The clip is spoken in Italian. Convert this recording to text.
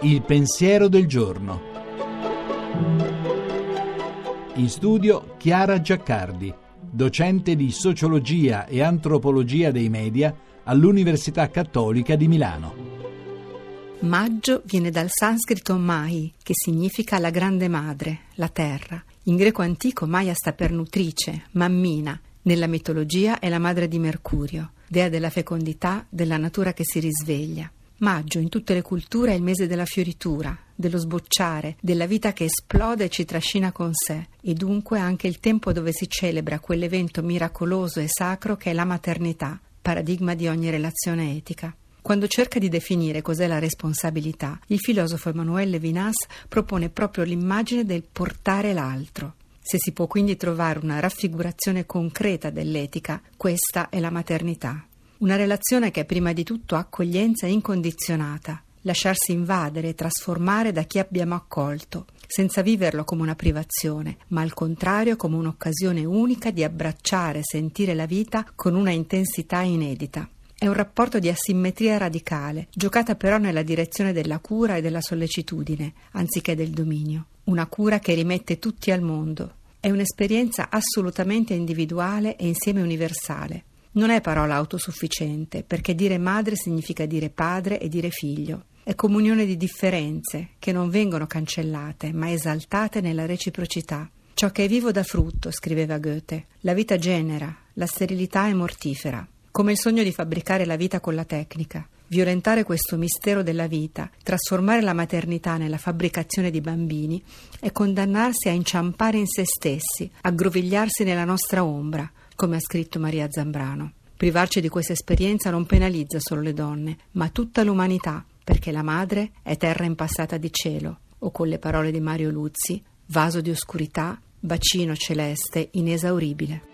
Il pensiero del giorno. In studio Chiara Giaccardi, docente di sociologia e antropologia dei media all'Università Cattolica di Milano. Maggio viene dal sanscrito Mai, che significa la grande madre, la terra. In greco antico Maia sta per nutrice, mammina. Nella mitologia è la madre di Mercurio, dea della fecondità, della natura che si risveglia. Maggio in tutte le culture è il mese della fioritura, dello sbocciare, della vita che esplode e ci trascina con sé, e dunque anche il tempo dove si celebra quell'evento miracoloso e sacro che è la maternità, paradigma di ogni relazione etica. Quando cerca di definire cos'è la responsabilità, il filosofo Emanuele Levinas propone proprio l'immagine del portare l'altro. Se si può quindi trovare una raffigurazione concreta dell'etica, questa è la maternità. Una relazione che è prima di tutto accoglienza incondizionata, lasciarsi invadere e trasformare da chi abbiamo accolto, senza viverlo come una privazione, ma al contrario come un'occasione unica di abbracciare e sentire la vita con una intensità inedita. È un rapporto di asimmetria radicale, giocata però nella direzione della cura e della sollecitudine, anziché del dominio. Una cura che rimette tutti al mondo. È un'esperienza assolutamente individuale e insieme universale. Non è parola autosufficiente, perché dire madre significa dire padre e dire figlio. È comunione di differenze che non vengono cancellate, ma esaltate nella reciprocità. Ciò che è vivo dà frutto, scriveva Goethe. La vita genera, la sterilità è mortifera. Come il sogno di fabbricare la vita con la tecnica. Violentare questo mistero della vita, trasformare la maternità nella fabbricazione di bambini, è condannarsi a inciampare in se stessi, a grovigliarsi nella nostra ombra, come ha scritto Maria Zambrano. Privarci di questa esperienza non penalizza solo le donne, ma tutta l'umanità, perché la madre è terra impassata di cielo, o con le parole di Mario Luzzi, vaso di oscurità, bacino celeste inesauribile.